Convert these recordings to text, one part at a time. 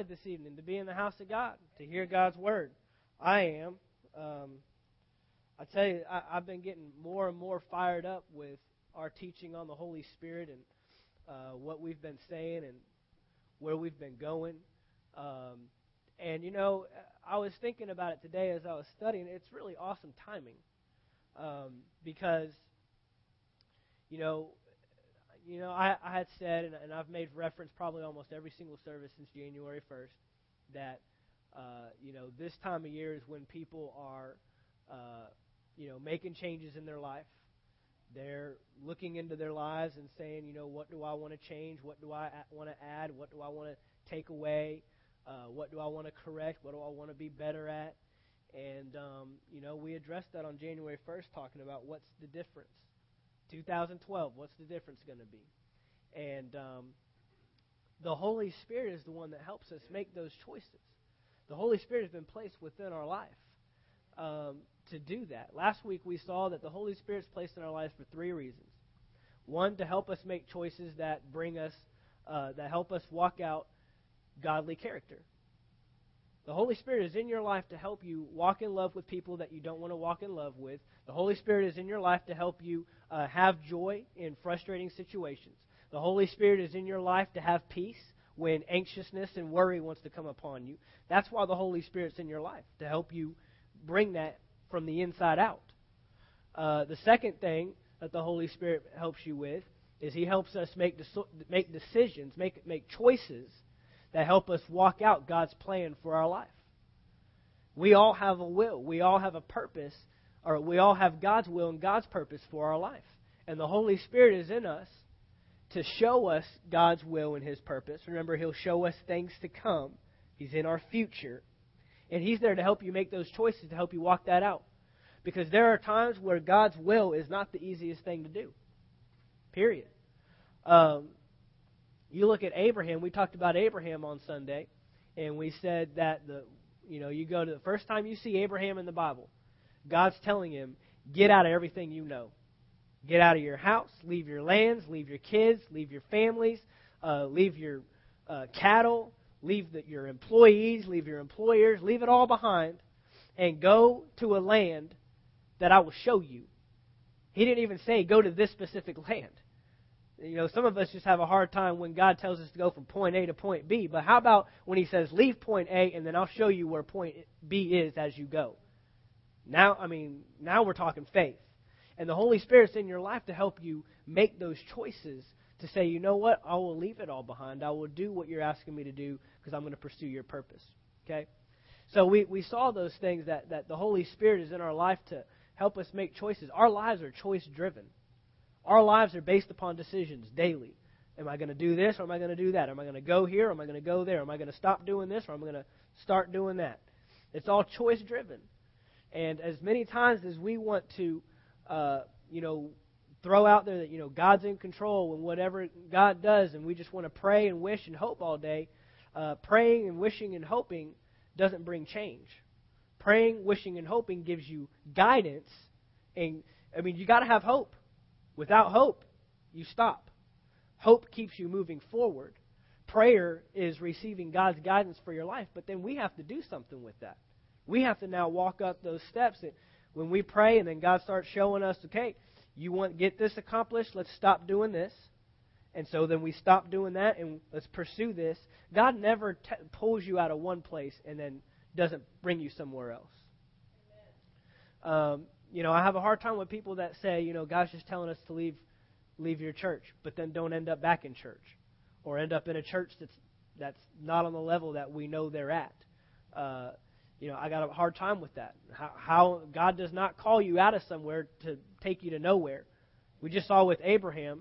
excited this evening to be in the house of God, to hear God's word. I am. Um, I tell you, I, I've been getting more and more fired up with our teaching on the Holy Spirit and uh, what we've been saying and where we've been going. Um, and, you know, I was thinking about it today as I was studying. It's really awesome timing um, because, you know, you know, I, I had said, and, and I've made reference probably almost every single service since January 1st, that, uh, you know, this time of year is when people are, uh, you know, making changes in their life. They're looking into their lives and saying, you know, what do I want to change? What do I want to add? What do I want to take away? Uh, what do I want to correct? What do I want to be better at? And, um, you know, we addressed that on January 1st, talking about what's the difference. 2012, what's the difference going to be? And um, the Holy Spirit is the one that helps us make those choices. The Holy Spirit has been placed within our life um, to do that. Last week we saw that the Holy Spirit is placed in our lives for three reasons. One, to help us make choices that bring us, uh, that help us walk out godly character. The Holy Spirit is in your life to help you walk in love with people that you don't want to walk in love with. The Holy Spirit is in your life to help you uh, have joy in frustrating situations. The Holy Spirit is in your life to have peace when anxiousness and worry wants to come upon you. That's why the Holy Spirit's in your life, to help you bring that from the inside out. Uh, the second thing that the Holy Spirit helps you with is He helps us make, make decisions, make, make choices that help us walk out God's plan for our life. We all have a will. We all have a purpose, or we all have God's will and God's purpose for our life. And the Holy Spirit is in us to show us God's will and His purpose. Remember, He'll show us things to come. He's in our future. And He's there to help you make those choices, to help you walk that out. Because there are times where God's will is not the easiest thing to do. Period. Um, you look at Abraham. We talked about Abraham on Sunday, and we said that the you know you go to the first time you see Abraham in the Bible, God's telling him, get out of everything you know, get out of your house, leave your lands, leave your kids, leave your families, uh, leave your uh, cattle, leave the, your employees, leave your employers, leave it all behind, and go to a land that I will show you. He didn't even say go to this specific land. You know, some of us just have a hard time when God tells us to go from point A to point B. But how about when He says, leave point A and then I'll show you where point B is as you go? Now, I mean, now we're talking faith. And the Holy Spirit's in your life to help you make those choices to say, you know what, I will leave it all behind. I will do what you're asking me to do because I'm going to pursue your purpose. Okay? So we, we saw those things that, that the Holy Spirit is in our life to help us make choices. Our lives are choice driven. Our lives are based upon decisions daily. Am I going to do this or am I going to do that? Am I going to go here or am I going to go there? Am I going to stop doing this or am I going to start doing that? It's all choice driven. And as many times as we want to, uh, you know, throw out there that, you know, God's in control and whatever God does, and we just want to pray and wish and hope all day, uh, praying and wishing and hoping doesn't bring change. Praying, wishing, and hoping gives you guidance. And, I mean, you got to have hope. Without hope, you stop. Hope keeps you moving forward. Prayer is receiving God's guidance for your life, but then we have to do something with that. We have to now walk up those steps. When we pray, and then God starts showing us, okay, you want to get this accomplished, let's stop doing this. And so then we stop doing that and let's pursue this. God never t- pulls you out of one place and then doesn't bring you somewhere else. Um, you know, I have a hard time with people that say, you know, God's just telling us to leave leave your church, but then don't end up back in church, or end up in a church that's that's not on the level that we know they're at. Uh, you know, I got a hard time with that. How, how God does not call you out of somewhere to take you to nowhere. We just saw with Abraham,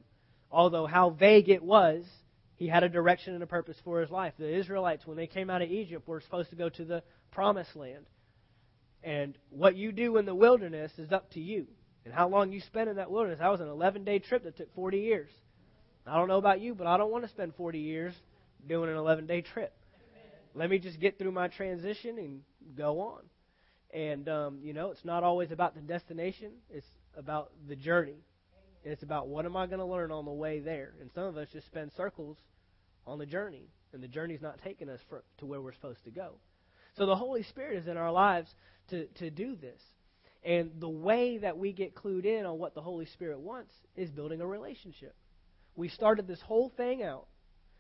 although how vague it was, he had a direction and a purpose for his life. The Israelites, when they came out of Egypt, were supposed to go to the promised land. And what you do in the wilderness is up to you. And how long you spend in that wilderness. That was an 11 day trip that took 40 years. I don't know about you, but I don't want to spend 40 years doing an 11 day trip. Let me just get through my transition and go on. And, um, you know, it's not always about the destination, it's about the journey. And it's about what am I going to learn on the way there. And some of us just spend circles on the journey, and the journey's not taking us for, to where we're supposed to go. So the Holy Spirit is in our lives to, to do this. And the way that we get clued in on what the Holy Spirit wants is building a relationship. We started this whole thing out,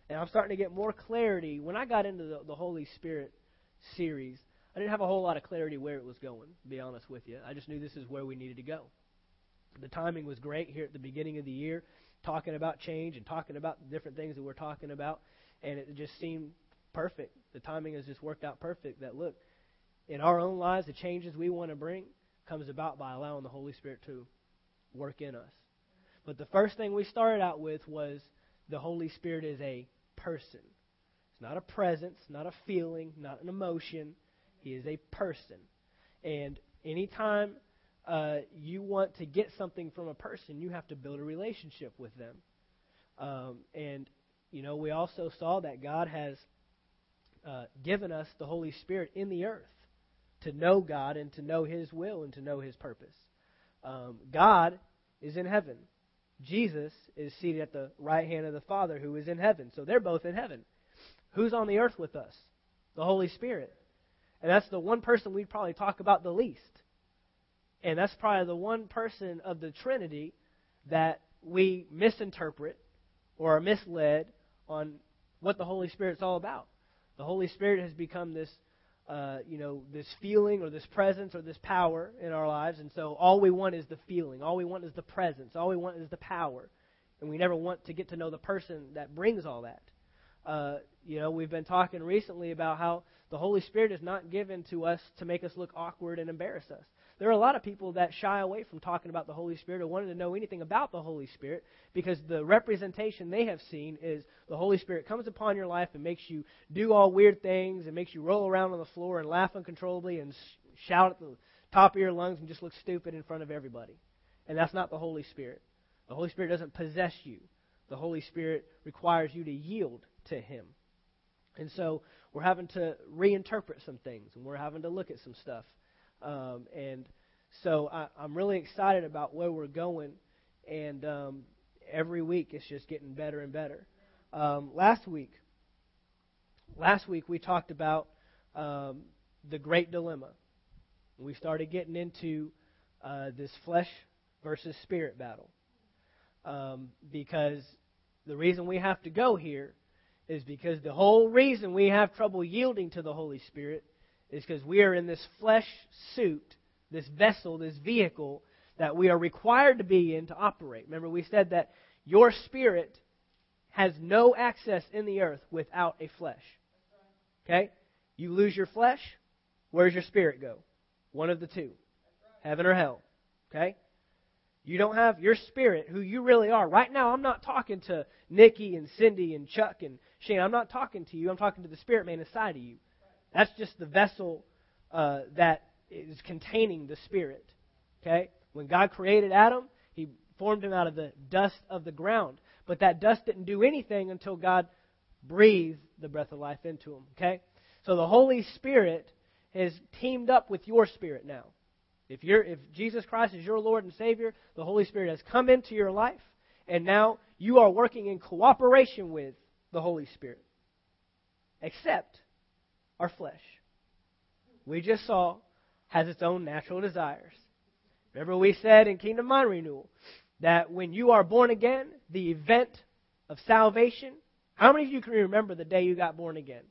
and I'm starting to get more clarity. When I got into the, the Holy Spirit series, I didn't have a whole lot of clarity where it was going, to be honest with you. I just knew this is where we needed to go. The timing was great here at the beginning of the year, talking about change and talking about the different things that we're talking about, and it just seemed perfect. The timing has just worked out perfect that, look, in our own lives, the changes we want to bring comes about by allowing the Holy Spirit to work in us. But the first thing we started out with was the Holy Spirit is a person. It's not a presence, not a feeling, not an emotion. He is a person. And anytime uh, you want to get something from a person, you have to build a relationship with them. Um, and, you know, we also saw that God has uh, given us the Holy Spirit in the earth to know God and to know His will and to know His purpose. Um, God is in heaven. Jesus is seated at the right hand of the Father who is in heaven. So they're both in heaven. Who's on the earth with us? The Holy Spirit. And that's the one person we'd probably talk about the least. And that's probably the one person of the Trinity that we misinterpret or are misled on what the Holy Spirit's all about. The Holy Spirit has become this uh, you know, this feeling or this presence or this power in our lives. And so all we want is the feeling. All we want is the presence. All we want is the power. And we never want to get to know the person that brings all that. Uh, you know, we've been talking recently about how the Holy Spirit is not given to us to make us look awkward and embarrass us. There are a lot of people that shy away from talking about the Holy Spirit or wanting to know anything about the Holy Spirit because the representation they have seen is the Holy Spirit comes upon your life and makes you do all weird things and makes you roll around on the floor and laugh uncontrollably and shout at the top of your lungs and just look stupid in front of everybody. And that's not the Holy Spirit. The Holy Spirit doesn't possess you. The Holy Spirit requires you to yield to Him. And so we're having to reinterpret some things and we're having to look at some stuff um, and so I, I'm really excited about where we're going. And um, every week it's just getting better and better. Um, last week, last week we talked about um, the great dilemma. We started getting into uh, this flesh versus spirit battle. Um, because the reason we have to go here is because the whole reason we have trouble yielding to the Holy Spirit is because we are in this flesh suit, this vessel, this vehicle that we are required to be in to operate. Remember, we said that your spirit has no access in the earth without a flesh. Okay? You lose your flesh, where's your spirit go? One of the two heaven or hell. Okay? You don't have your spirit, who you really are. Right now, I'm not talking to Nikki and Cindy and Chuck and Shane. I'm not talking to you. I'm talking to the spirit man inside of you. That's just the vessel uh, that is containing the Spirit. Okay? When God created Adam, He formed him out of the dust of the ground. But that dust didn't do anything until God breathed the breath of life into him. Okay? So the Holy Spirit has teamed up with your spirit now. If you're if Jesus Christ is your Lord and Savior, the Holy Spirit has come into your life, and now you are working in cooperation with the Holy Spirit. Except our flesh. We just saw has its own natural desires. Remember, we said in Kingdom Mind Renewal that when you are born again, the event of salvation, how many of you can remember the day you got born again?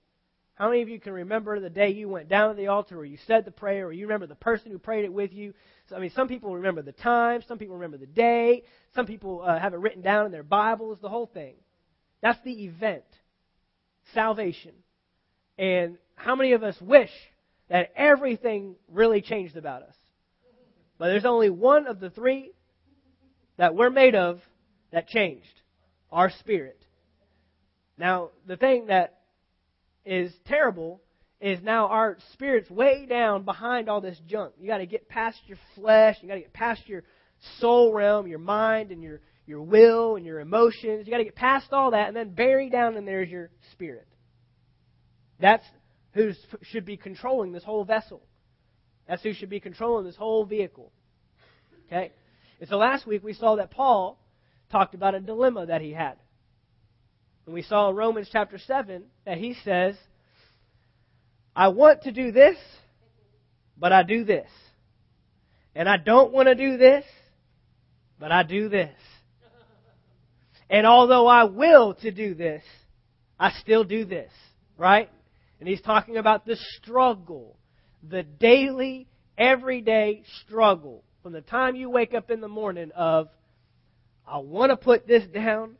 How many of you can remember the day you went down to the altar or you said the prayer or you remember the person who prayed it with you? So, I mean, some people remember the time, some people remember the day, some people uh, have it written down in their Bibles, the whole thing. That's the event. Salvation. And how many of us wish that everything really changed about us? But there's only one of the three that we're made of that changed our spirit. Now, the thing that is terrible is now our spirit's way down behind all this junk. You got to get past your flesh, you got to get past your soul realm, your mind, and your, your will and your emotions. You got to get past all that, and then bury down in there is your spirit. That's who should be controlling this whole vessel. That's who should be controlling this whole vehicle. Okay? And so last week we saw that Paul talked about a dilemma that he had. And we saw in Romans chapter 7 that he says, I want to do this, but I do this. And I don't want to do this, but I do this. And although I will to do this, I still do this. Right? And he's talking about the struggle, the daily, everyday struggle from the time you wake up in the morning of, I want to put this down,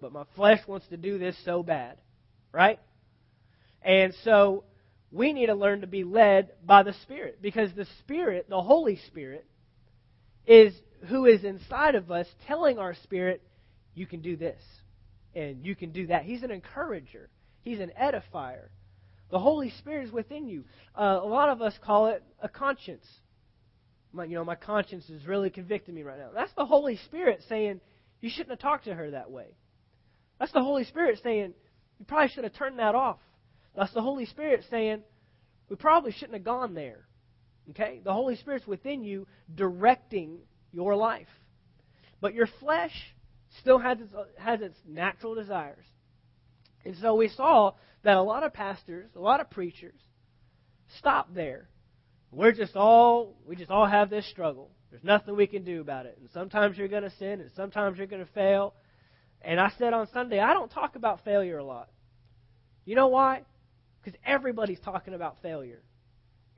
but my flesh wants to do this so bad. Right? And so we need to learn to be led by the Spirit because the Spirit, the Holy Spirit, is who is inside of us telling our spirit, you can do this and you can do that. He's an encourager, He's an edifier. The Holy Spirit is within you. Uh, a lot of us call it a conscience. My, you know, my conscience is really convicting me right now. That's the Holy Spirit saying, you shouldn't have talked to her that way. That's the Holy Spirit saying, you probably should have turned that off. That's the Holy Spirit saying, we probably shouldn't have gone there. Okay? The Holy Spirit's within you directing your life. But your flesh still has its, has its natural desires. And so we saw that a lot of pastors, a lot of preachers, stop there. We're just all, we just all have this struggle. There's nothing we can do about it. And sometimes you're going to sin, and sometimes you're going to fail. And I said on Sunday, I don't talk about failure a lot. You know why? Because everybody's talking about failure.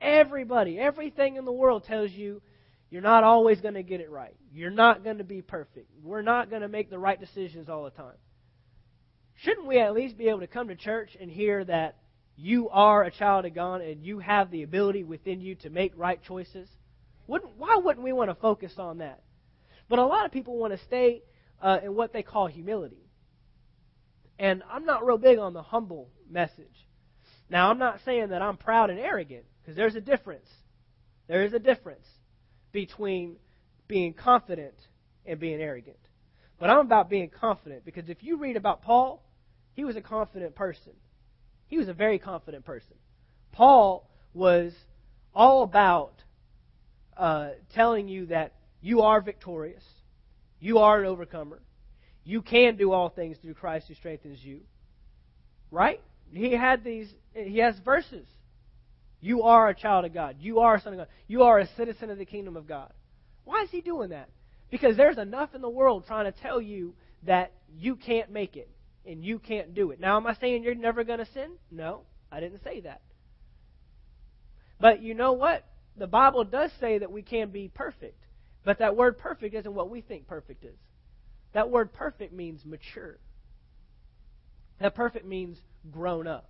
Everybody, everything in the world tells you you're not always going to get it right. You're not going to be perfect. We're not going to make the right decisions all the time. Shouldn't we at least be able to come to church and hear that you are a child of God and you have the ability within you to make right choices? Wouldn't, why wouldn't we want to focus on that? But a lot of people want to stay uh, in what they call humility. And I'm not real big on the humble message. Now, I'm not saying that I'm proud and arrogant, because there's a difference. There is a difference between being confident and being arrogant. But I'm about being confident, because if you read about Paul, he was a confident person. He was a very confident person. Paul was all about uh, telling you that you are victorious, you are an overcomer, you can do all things through Christ who strengthens you. Right? He had these he has verses. You are a child of God. You are a son of God. You are a citizen of the kingdom of God. Why is he doing that? Because there's enough in the world trying to tell you that you can't make it and you can't do it. Now, am I saying you're never going to sin? No, I didn't say that. But you know what? The Bible does say that we can be perfect. But that word perfect isn't what we think perfect is. That word perfect means mature. That perfect means grown up.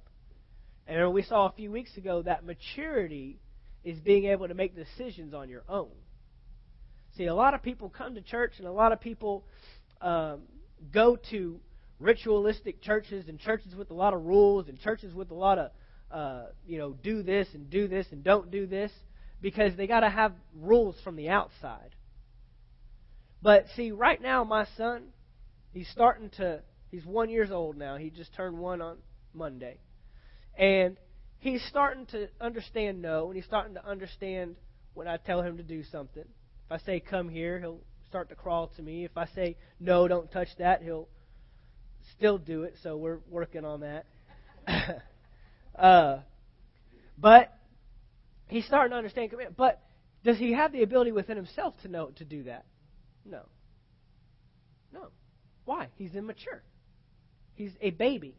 And we saw a few weeks ago that maturity is being able to make decisions on your own. See, a lot of people come to church and a lot of people um, go to ritualistic churches and churches with a lot of rules and churches with a lot of, uh, you know, do this and do this and don't do this because they got to have rules from the outside. But see, right now, my son, he's starting to, he's one years old now. He just turned one on Monday. And he's starting to understand no, and he's starting to understand when I tell him to do something. If I say, come here, he'll start to crawl to me. If I say, no, don't touch that, he'll still do it, so we're working on that. uh, but he's starting to understand command. But does he have the ability within himself to know to do that? No. No. Why? He's immature. He's a baby.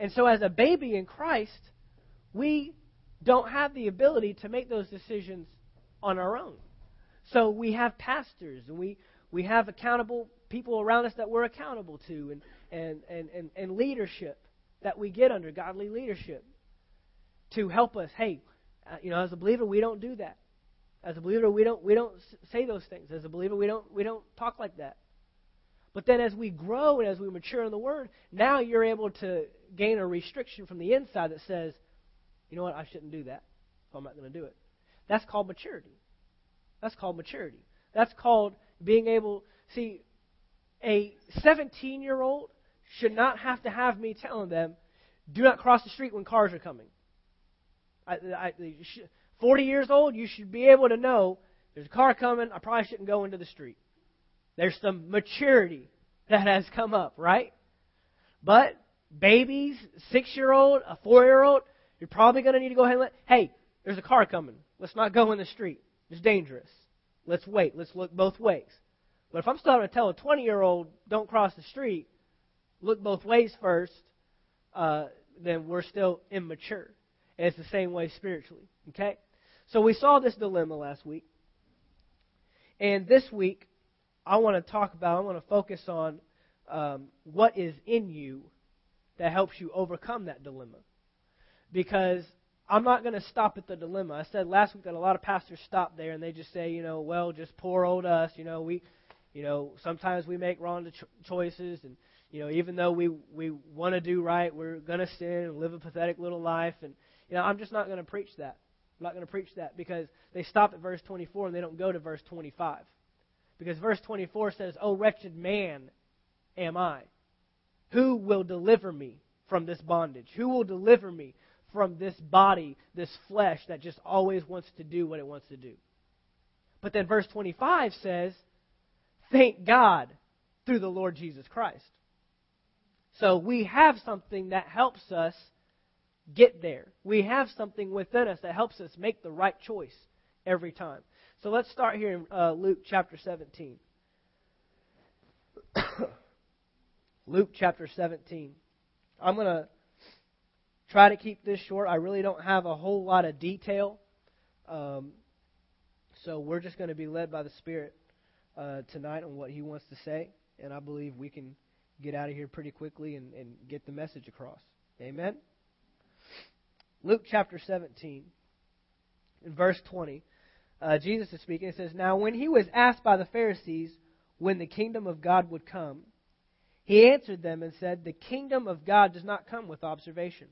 And so, as a baby in Christ, we don't have the ability to make those decisions on our own. So, we have pastors and we, we have accountable people around us that we're accountable to and, and, and, and, and leadership that we get under, godly leadership, to help us. Hey, uh, you know, as a believer, we don't do that. As a believer, we don't we don't say those things. As a believer, we don't we don't talk like that. But then as we grow and as we mature in the Word, now you're able to gain a restriction from the inside that says, you know what, I shouldn't do that, so I'm not going to do it. That's called maturity. That's called maturity. That's called being able. See, a 17 year old should not have to have me telling them, do not cross the street when cars are coming. I, I, 40 years old, you should be able to know there's a car coming, I probably shouldn't go into the street. There's some maturity that has come up, right? But babies, six year old, a four year old, you're probably going to need to go ahead and let, hey, there's a car coming. Let's not go in the street. It's dangerous. Let's wait. Let's look both ways. But if I'm starting to tell a 20 year old, don't cross the street, look both ways first, uh, then we're still immature. And it's the same way spiritually. Okay? So we saw this dilemma last week. And this week, I want to talk about, I want to focus on um, what is in you that helps you overcome that dilemma. Because I'm not going to stop at the dilemma. I said last week that a lot of pastors stop there and they just say, you know, well, just poor old us. You know, we, you know, sometimes we make wrong choices, and you know, even though we we want to do right, we're going to sin and live a pathetic little life. And you know, I'm just not going to preach that. I'm not going to preach that because they stop at verse 24 and they don't go to verse 25. Because verse 24 says, "Oh wretched man am I? Who will deliver me from this bondage? Who will deliver me from this body, this flesh that just always wants to do what it wants to do?" But then verse 25 says, Thank God through the Lord Jesus Christ. So we have something that helps us get there. We have something within us that helps us make the right choice every time. So let's start here in uh, Luke chapter 17. Luke chapter 17. I'm going to try to keep this short. I really don't have a whole lot of detail. Um, so we're just going to be led by the Spirit uh, tonight on what he wants to say, and I believe we can get out of here pretty quickly and, and get the message across. Amen? Luke chapter 17, in verse 20, uh, Jesus is speaking. It says, Now when he was asked by the Pharisees when the kingdom of God would come, he answered them and said, The kingdom of God does not come with observation,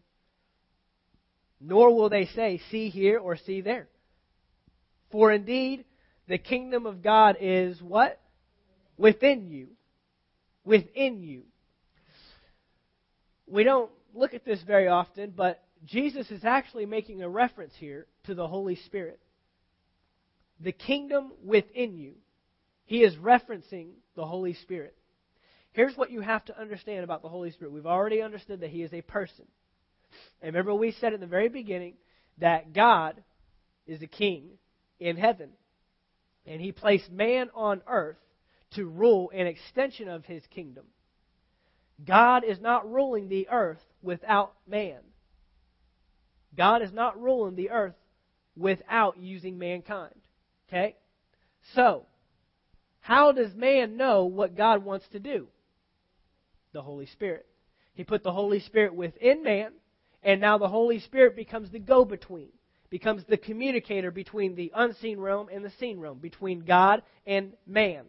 nor will they say, See here or see there. For indeed, the kingdom of God is what? Within you. Within you. We don't look at this very often, but Jesus is actually making a reference here to the Holy Spirit. The kingdom within you. He is referencing the Holy Spirit. Here's what you have to understand about the Holy Spirit. We've already understood that He is a person. And remember, we said in the very beginning that God is a king in heaven. And he placed man on earth to rule an extension of his kingdom. God is not ruling the earth without man. God is not ruling the earth without using mankind. Okay? So, how does man know what God wants to do? The Holy Spirit. He put the Holy Spirit within man, and now the Holy Spirit becomes the go between becomes the communicator between the unseen realm and the seen realm, between God and man.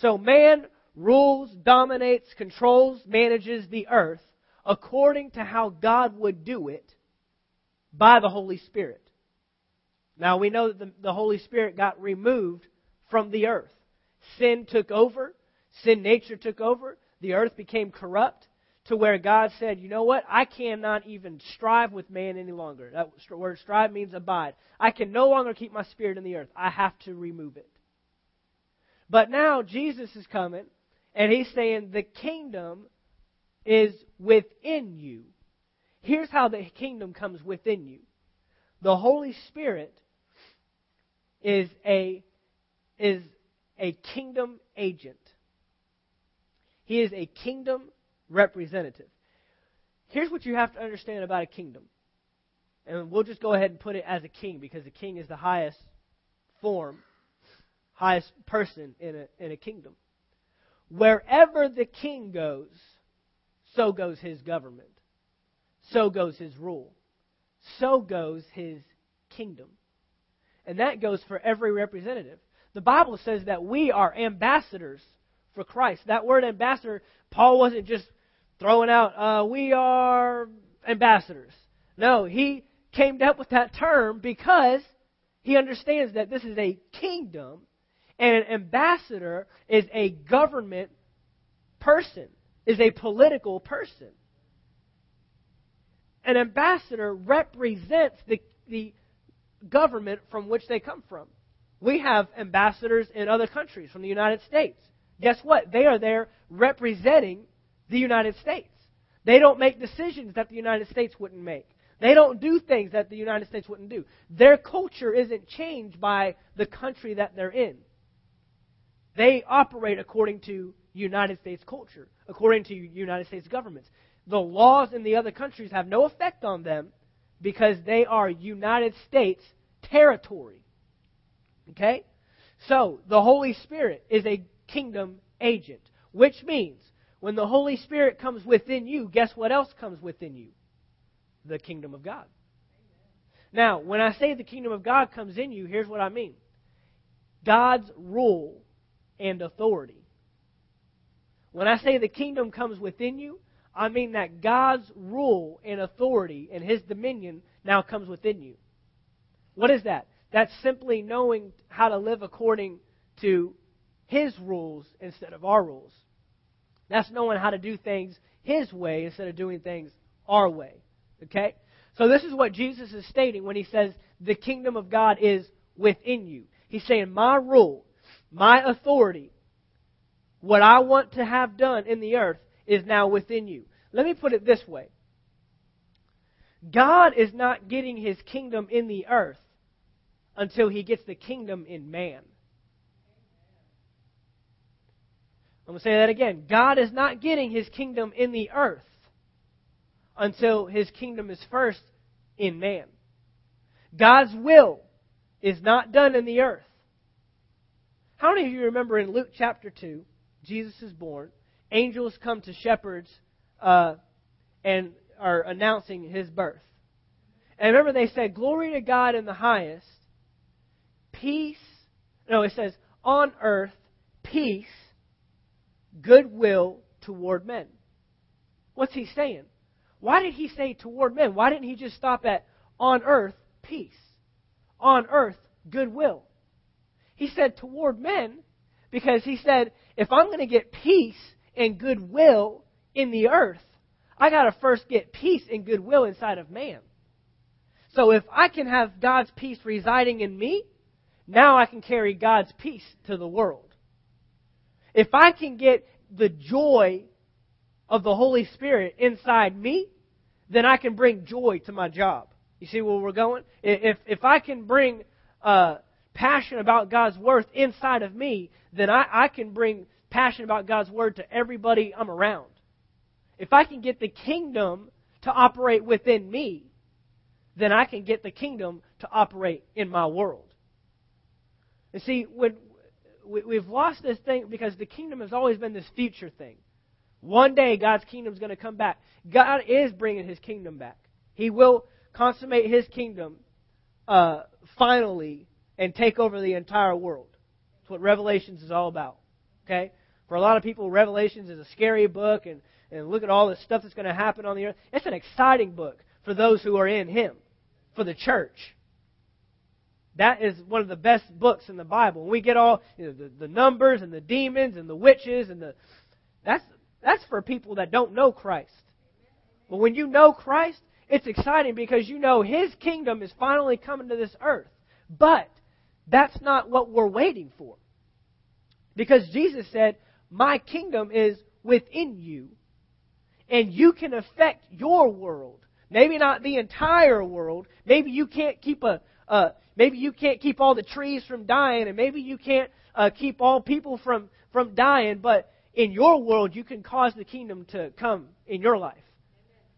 So man rules, dominates, controls, manages the earth according to how God would do it by the Holy Spirit. Now we know that the, the Holy Spirit got removed from the earth. Sin took over, sin nature took over, the earth became corrupt, to where God said, you know what? I cannot even strive with man any longer. That word strive means abide. I can no longer keep my spirit in the earth. I have to remove it. But now Jesus is coming, and he's saying the kingdom is within you. Here's how the kingdom comes within you. The Holy Spirit is a is a kingdom agent. He is a kingdom representative. Here's what you have to understand about a kingdom. And we'll just go ahead and put it as a king because a king is the highest form, highest person in a, in a kingdom. Wherever the king goes, so goes his government. So goes his rule. So goes his kingdom. And that goes for every representative. The Bible says that we are ambassadors for Christ. That word ambassador, Paul wasn't just throwing out, uh, we are ambassadors. No, he came up with that term because he understands that this is a kingdom and an ambassador is a government person, is a political person. An ambassador represents the, the government from which they come from. We have ambassadors in other countries from the United States. Guess what? They are there representing the United States. They don't make decisions that the United States wouldn't make. They don't do things that the United States wouldn't do. Their culture isn't changed by the country that they're in. They operate according to United States culture, according to United States governments. The laws in the other countries have no effect on them because they are United States territory. Okay? So, the Holy Spirit is a kingdom agent, which means when the Holy Spirit comes within you, guess what else comes within you? The kingdom of God. Now, when I say the kingdom of God comes in you, here's what I mean God's rule and authority. When I say the kingdom comes within you, I mean that God's rule and authority and His dominion now comes within you. What is that? That's simply knowing how to live according to His rules instead of our rules. That's knowing how to do things His way instead of doing things our way. Okay? So this is what Jesus is stating when He says the kingdom of God is within you. He's saying, My rule, my authority, what I want to have done in the earth is now within you. Let me put it this way God is not getting his kingdom in the earth until he gets the kingdom in man. I'm going to say that again. God is not getting his kingdom in the earth until his kingdom is first in man. God's will is not done in the earth. How many of you remember in Luke chapter 2, Jesus is born, angels come to shepherds uh, and are announcing his birth. And remember, they said, Glory to God in the highest, peace. No, it says, on earth, peace, goodwill toward men. What's he saying? Why did he say toward men? Why didn't he just stop at on earth, peace? On earth, goodwill. He said toward men because he said, if I'm going to get peace and goodwill in the earth, I got to first get peace and goodwill inside of man. So if I can have God's peace residing in me, now I can carry God's peace to the world. If I can get the joy of the Holy Spirit inside me, then I can bring joy to my job. You see where we're going? If, if I can bring uh, passion about God's Word inside of me, then I, I can bring passion about God's Word to everybody I'm around. If I can get the kingdom to operate within me, then I can get the kingdom to operate in my world. And see, when we've lost this thing because the kingdom has always been this future thing. One day God's kingdom is going to come back. God is bringing His kingdom back. He will consummate His kingdom uh, finally and take over the entire world. That's what Revelations is all about. Okay? For a lot of people, Revelations is a scary book, and, and look at all the stuff that's going to happen on the earth. It's an exciting book for those who are in Him, for the church. That is one of the best books in the Bible. We get all you know, the, the numbers and the demons and the witches and the that's that's for people that don't know Christ. But when you know Christ, it's exciting because you know His kingdom is finally coming to this earth. But that's not what we're waiting for. Because Jesus said, My kingdom is within you, and you can affect your world. Maybe not the entire world. Maybe you can't keep a, uh, maybe you can't keep all the trees from dying, and maybe you can't uh, keep all people from from dying. But in your world, you can cause the kingdom to come in your life.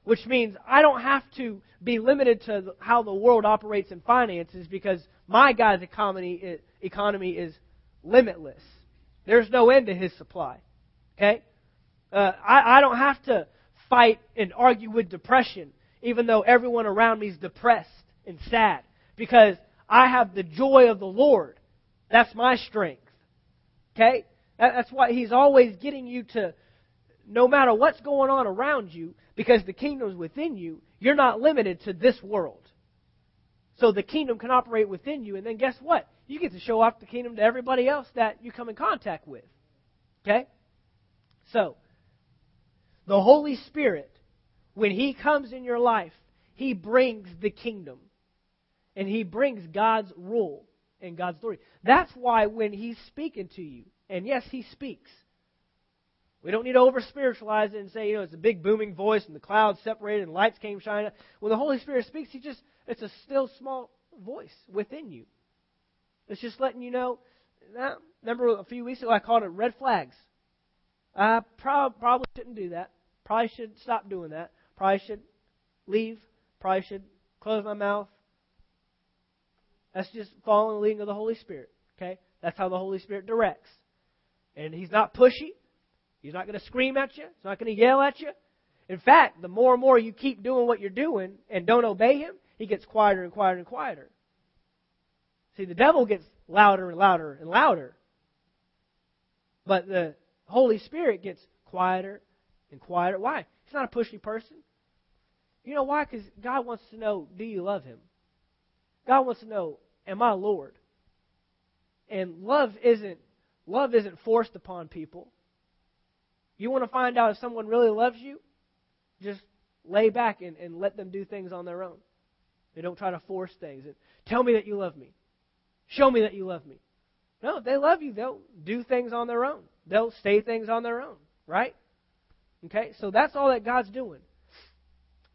Which means I don't have to be limited to how the world operates in finances because my God's economy, economy is limitless. There's no end to his supply. Okay? Uh, I, I don't have to fight and argue with depression, even though everyone around me is depressed and sad, because I have the joy of the Lord. That's my strength. Okay? That's why he's always getting you to, no matter what's going on around you, because the kingdom's within you, you're not limited to this world. So the kingdom can operate within you, and then guess what? You get to show off the kingdom to everybody else that you come in contact with. Okay? So, the Holy Spirit, when He comes in your life, He brings the kingdom. And He brings God's rule and God's glory. That's why when He's speaking to you, and yes, He speaks, We don't need to over spiritualize it and say, you know, it's a big booming voice and the clouds separated and lights came shining. When the Holy Spirit speaks, He just, it's a still small voice within you. It's just letting you know. Now, remember a few weeks ago I called it red flags. I prob- probably shouldn't do that. Probably should stop doing that. Probably should leave. Probably should close my mouth. That's just following the leading of the Holy Spirit. Okay? That's how the Holy Spirit directs. And He's not pushy. He's not going to scream at you. He's not going to yell at you. In fact, the more and more you keep doing what you're doing and don't obey Him, He gets quieter and quieter and quieter. See, the devil gets louder and louder and louder. But the Holy Spirit gets quieter and quieter. Why? He's not a pushy person. You know why? Because God wants to know, do you love Him? God wants to know, am I Lord? And love isn't love isn't forced upon people. You want to find out if someone really loves you? Just lay back and, and let them do things on their own. They don't try to force things. And tell me that you love me. Show me that you love me. No, if they love you, they'll do things on their own. They'll say things on their own, right? Okay, so that's all that God's doing.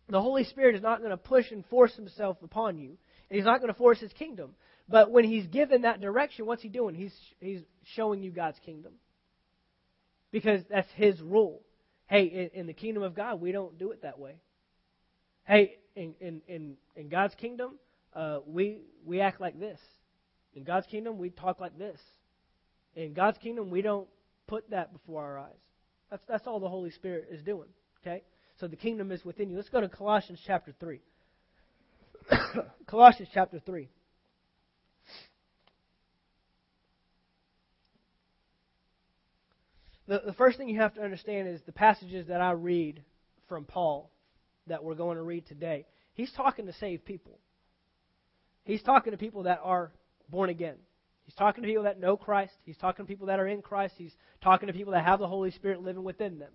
The Holy Spirit is not going to push and force himself upon you, and he's not going to force his kingdom. But when he's given that direction, what's he doing? He's he's showing you God's kingdom. Because that's his rule. Hey, in, in the kingdom of God, we don't do it that way. Hey, in in in, in God's kingdom, uh, we we act like this. In God's kingdom, we talk like this. In God's kingdom, we don't put that before our eyes. That's, that's all the Holy Spirit is doing. Okay? So the kingdom is within you. Let's go to Colossians chapter 3. Colossians chapter 3. The, the first thing you have to understand is the passages that I read from Paul that we're going to read today. He's talking to saved people. He's talking to people that are born again. He's talking to people that know Christ. He's talking to people that are in Christ. He's talking to people that have the Holy Spirit living within them.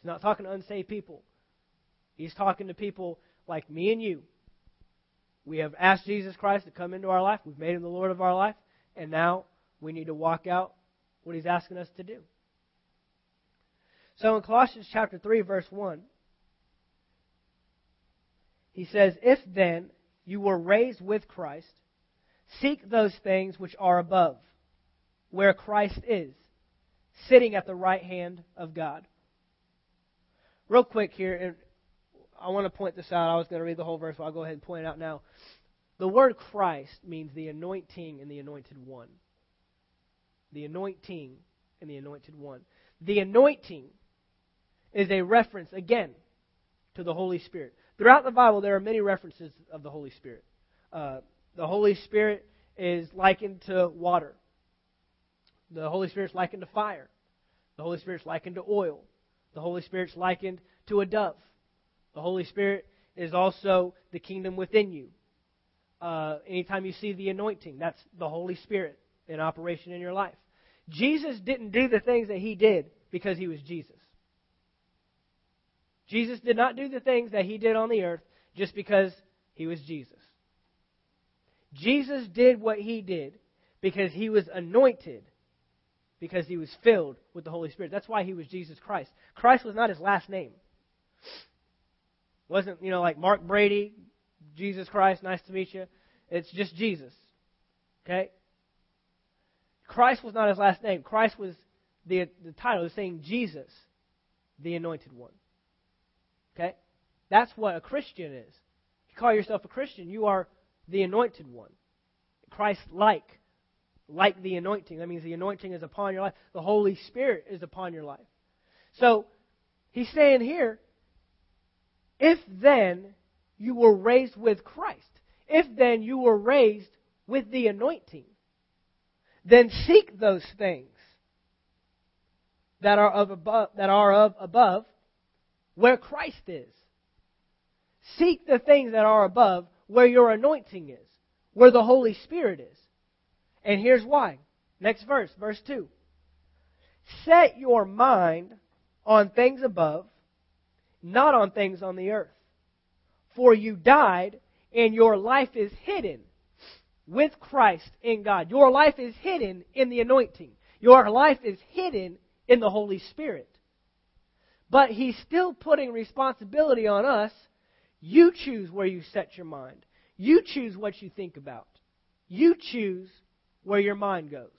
He's not talking to unsaved people. He's talking to people like me and you. We have asked Jesus Christ to come into our life. We've made him the Lord of our life. And now we need to walk out what he's asking us to do. So in Colossians chapter 3, verse 1, he says, If then you were raised with Christ, Seek those things which are above, where Christ is, sitting at the right hand of God. Real quick here, and I want to point this out. I was going to read the whole verse, but I'll go ahead and point it out now. The word Christ means the anointing and the anointed one. The anointing and the anointed one. The anointing is a reference, again, to the Holy Spirit. Throughout the Bible, there are many references of the Holy Spirit. Uh, the Holy Spirit is likened to water. The Holy Spirit is likened to fire. The Holy Spirit is likened to oil. The Holy Spirit is likened to a dove. The Holy Spirit is also the kingdom within you. Uh, anytime you see the anointing, that's the Holy Spirit in operation in your life. Jesus didn't do the things that he did because he was Jesus. Jesus did not do the things that he did on the earth just because he was Jesus. Jesus did what he did because he was anointed, because he was filled with the Holy Spirit. That's why he was Jesus Christ. Christ was not his last name. Wasn't, you know, like Mark Brady, Jesus Christ, nice to meet you. It's just Jesus. Okay? Christ was not his last name. Christ was the, the title, is saying Jesus, the anointed one. Okay? That's what a Christian is. If you call yourself a Christian, you are the anointed one. Christ like. Like the anointing. That means the anointing is upon your life. The Holy Spirit is upon your life. So, he's saying here, if then you were raised with Christ, if then you were raised with the anointing, then seek those things that are of above, that are of above where Christ is. Seek the things that are above where your anointing is, where the Holy Spirit is. And here's why. Next verse, verse 2. Set your mind on things above, not on things on the earth. For you died, and your life is hidden with Christ in God. Your life is hidden in the anointing. Your life is hidden in the Holy Spirit. But he's still putting responsibility on us. You choose where you set your mind. You choose what you think about. You choose where your mind goes.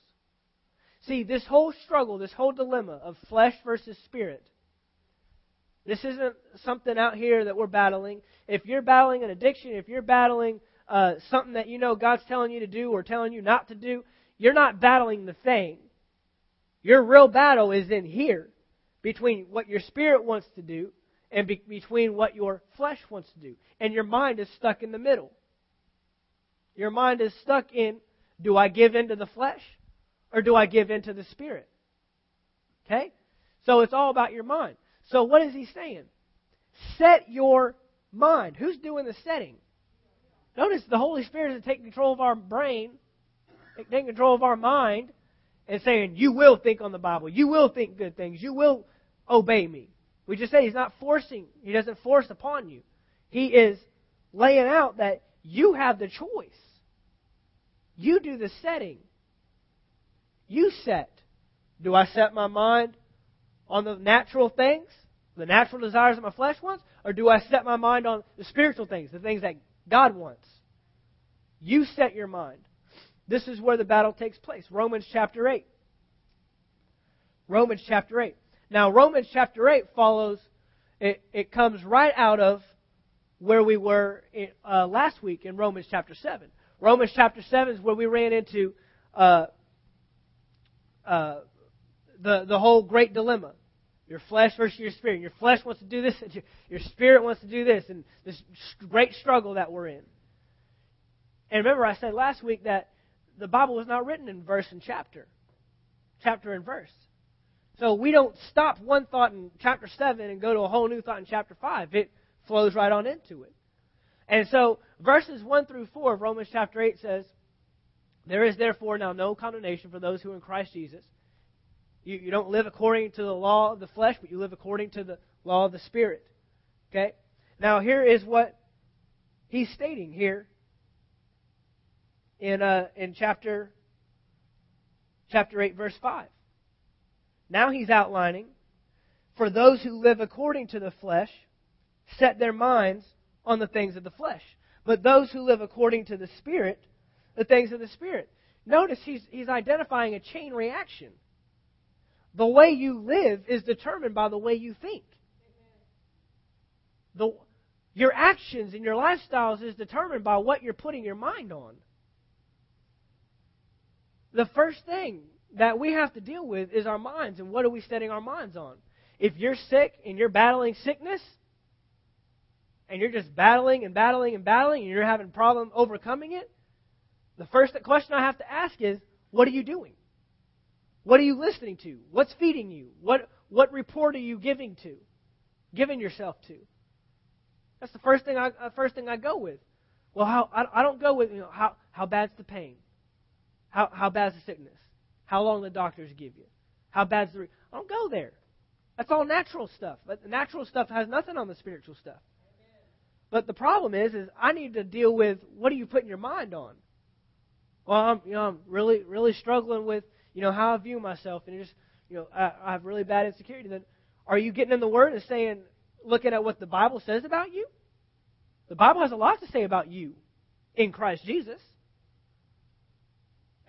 See, this whole struggle, this whole dilemma of flesh versus spirit, this isn't something out here that we're battling. If you're battling an addiction, if you're battling uh, something that you know God's telling you to do or telling you not to do, you're not battling the thing. Your real battle is in here between what your spirit wants to do and be- between what your flesh wants to do. And your mind is stuck in the middle. Your mind is stuck in do I give in to the flesh or do I give in to the spirit? Okay? So it's all about your mind. So what is he saying? Set your mind. Who's doing the setting? Notice the Holy Spirit is taking control of our brain, taking control of our mind, and saying, You will think on the Bible. You will think good things. You will obey me. We just say He's not forcing, He doesn't force upon you. He is laying out that you have the choice. You do the setting. You set. Do I set my mind on the natural things, the natural desires of my flesh wants, or do I set my mind on the spiritual things, the things that God wants? You set your mind. This is where the battle takes place. Romans chapter 8. Romans chapter 8. Now, Romans chapter 8 follows, it, it comes right out of where we were in, uh, last week in Romans chapter 7. Romans chapter 7 is where we ran into uh, uh, the, the whole great dilemma. Your flesh versus your spirit. Your flesh wants to do this, and your, your spirit wants to do this, and this great struggle that we're in. And remember, I said last week that the Bible was not written in verse and chapter, chapter and verse. So we don't stop one thought in chapter 7 and go to a whole new thought in chapter 5. It flows right on into it. And so verses 1 through 4 of Romans chapter 8 says, There is therefore now no condemnation for those who are in Christ Jesus. You, you don't live according to the law of the flesh, but you live according to the law of the Spirit. Okay? Now here is what he's stating here in, uh, in chapter, chapter 8, verse 5. Now he's outlining for those who live according to the flesh, set their minds on the things of the flesh. But those who live according to the Spirit, the things of the Spirit. Notice he's, he's identifying a chain reaction. The way you live is determined by the way you think. The, your actions and your lifestyles is determined by what you're putting your mind on the first thing that we have to deal with is our minds and what are we setting our minds on. If you're sick and you're battling sickness, and you're just battling and battling and battling, and you're having a problem overcoming it, the first question I have to ask is, what are you doing? What are you listening to? What's feeding you? What what report are you giving to? Giving yourself to? That's the first thing I uh, first thing I go with. Well, how I, I don't go with you know how how bad's the pain? How, how bad's the sickness? How long the doctors give you? How bad's the. Re- I don't go there. That's all natural stuff. But the natural stuff has nothing on the spiritual stuff. But the problem is, is I need to deal with what are you putting your mind on? Well, I'm, you know, I'm really, really struggling with, you know, how I view myself, and just, you know, I, I have really bad insecurity. Then, are you getting in the Word and saying, looking at what the Bible says about you? The Bible has a lot to say about you in Christ Jesus.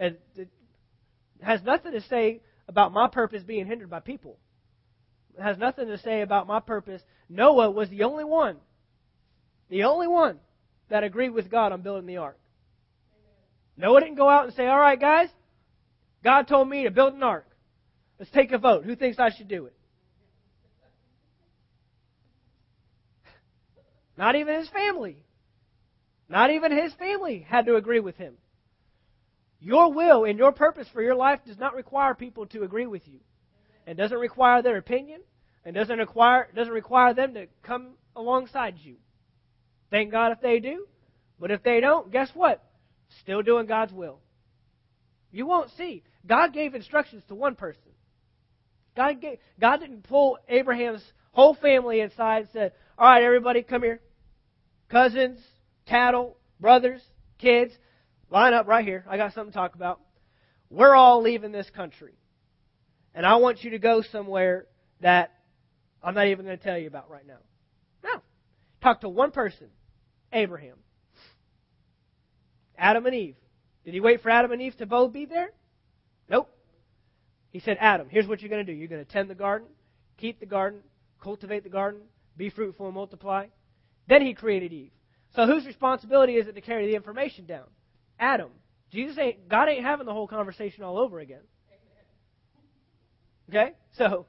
And it has nothing to say about my purpose being hindered by people. It has nothing to say about my purpose. Noah was the only one, the only one that agreed with God on building the ark. Noah didn't go out and say, All right, guys, God told me to build an ark. Let's take a vote. Who thinks I should do it? Not even his family. Not even his family had to agree with him. Your will and your purpose for your life does not require people to agree with you. It doesn't require their opinion. It doesn't require doesn't require them to come alongside you. Thank God if they do. But if they don't, guess what? Still doing God's will. You won't see. God gave instructions to one person. God gave, God didn't pull Abraham's whole family inside and said, "All right, everybody, come here. Cousins, cattle, brothers, kids. Line up right here. I got something to talk about. We're all leaving this country. And I want you to go somewhere that I'm not even going to tell you about right now. No. Talk to one person Abraham. Adam and Eve. Did he wait for Adam and Eve to both be there? Nope. He said, Adam, here's what you're going to do. You're going to tend the garden, keep the garden, cultivate the garden, be fruitful and multiply. Then he created Eve. So whose responsibility is it to carry the information down? Adam. Jesus ain't God ain't having the whole conversation all over again. Okay? So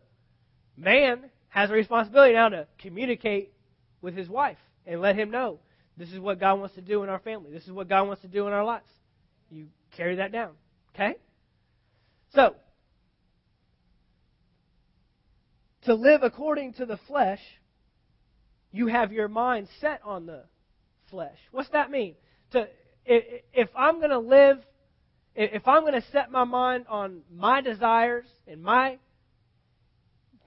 man has a responsibility now to communicate with his wife and let him know this is what God wants to do in our family. This is what God wants to do in our lives. You carry that down. Okay? So, to live according to the flesh, you have your mind set on the flesh. What's that mean? To if I'm going to live, if I'm going to set my mind on my desires and my